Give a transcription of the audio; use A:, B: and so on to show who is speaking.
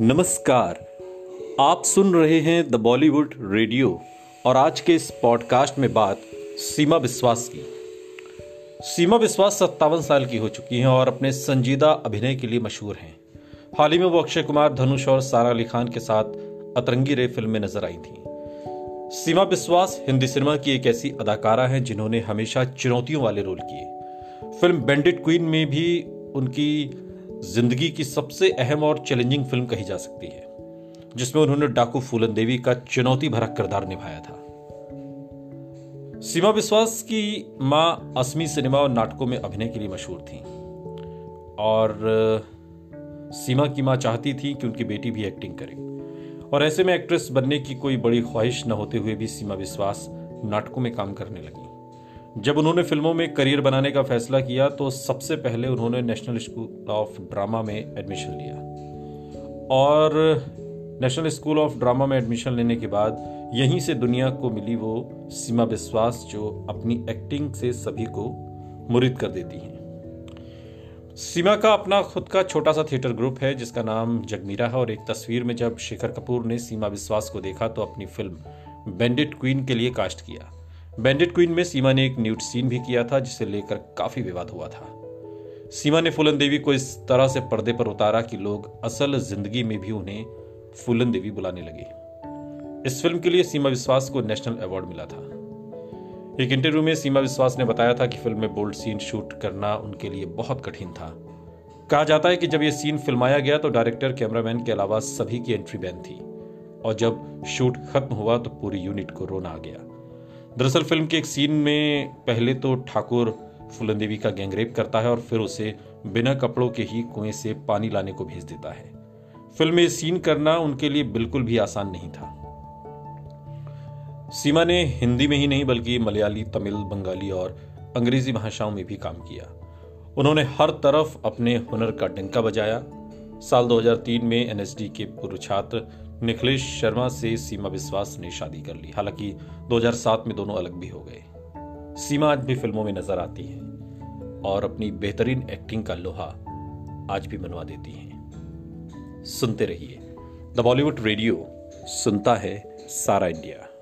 A: नमस्कार। आप सुन रहे हैं द बॉलीवुड रेडियो और आज के इस पॉडकास्ट में बात सीमा विश्वास की। सीमा विश्वास सत्तावन साल की हो चुकी हैं और अपने संजीदा अभिनय के लिए मशहूर हैं। हाल ही में वो अक्षय कुमार, धनुष और सारा अली खान के साथ अतरंगी रे फ़िल्म में नज़र आई थी। सीमा विश्वास हिंदी सिनेमा की एक ऐसी अदाकारा हैं जिन्होंने हमेशा चुनौतियों वाले रोल किए। फ़िल्म बेंडिट क्वीन में भी उनकी ज़िंदगी की सबसे अहम और चैलेंजिंग फ़िल्म कही जा सकती है, जिसमें उन्होंने डाकू फूलन देवी का चुनौती भरा किरदार निभाया था। सीमा विश्वास की माँ असमी सिनेमा और नाटकों में अभिनय के लिए मशहूर थी, और सीमा की माँ चाहती थी कि उनकी बेटी भी एक्टिंग करे, और ऐसे में एक्ट्रेस बनने की कोई बड़ी ख्वाहिश न होते हुए भी सीमा विश्वास नाटकों में काम करने लगी। जब उन्होंने फ़िल्मों में करियर बनाने का फैसला किया तो सबसे पहले उन्होंने नेशनल स्कूल ऑफ़ ड्रामा में एडमिशन लिया। और नेशनल स्कूल ऑफ़ ड्रामा में एडमिशन लेने के बाद, यहीं से दुनिया को मिली वो सीमा विश्वास जो अपनी एक्टिंग से सभी को मुरिद कर देती हैं। सीमा का अपना खुद का छोटा सा थिएटर ग्रुप है, जिसका नाम जगमीरा है, और एक तस्वीर में जब शेखर कपूर ने सीमा विश्वास को देखा तो अपनी फ़िल्म बेंडिट क्वीन के लिए कास्ट किया। बैंडेड क्वीन में सीमा ने एक न्यूट सीन भी किया था, जिसे लेकर काफ़ी विवाद हुआ था। सीमा ने फूलन देवी को इस तरह से पर्दे पर उतारा कि लोग असल ज़िंदगी में भी उन्हें फूलन देवी बुलाने लगे। इस फ़िल्म के लिए सीमा विश्वास को नेशनल अवार्ड मिला था। एक इंटरव्यू में सीमा विश्वास ने बताया था कि फ़िल्म में बोल्ड सीन शूट करना उनके लिए बहुत कठिन था। कहा जाता है कि जब यह सीन फिल्माया गया तो डायरेक्टर कैमरामैन के अलावा सभी की एंट्री बैन थी। और जब शूट खत्म हुआ तो पूरी यूनिट को रोना आ गया। दरअसल फ़िल्म के एक सीन में पहले तो ठाकुर फुलन देवी का गैंगरेप करता है और फिर उसे बिना कपड़ों के ही कुएँ से पानी लाने को भेज देता है। फ़िल्म में सीन करना उनके लिए बिल्कुल भी आसान नहीं था। सीमा ने हिंदी में ही नहीं, बल्कि मलयाली, तमिल, बंगाली और अंग्रेज़ी भाषाओं में भी काम किया। उन्होंने हर तरफ़ अपने हुनर का डंका बजाया। साल 2003 में एनएसडी के पूर्व छात्र निखिलेश शर्मा से सीमा विश्वास ने शादी कर ली। हालाँकि 2007 में दोनों अलग भी हो गए। सीमा आज भी फ़िल्मों में नज़र आती है और अपनी बेहतरीन एक्टिंग का लोहा आज भी मनवा देती हैं। सुनते रहिए। द बॉलीवुड रेडियो, सुनता है सारा इंडिया।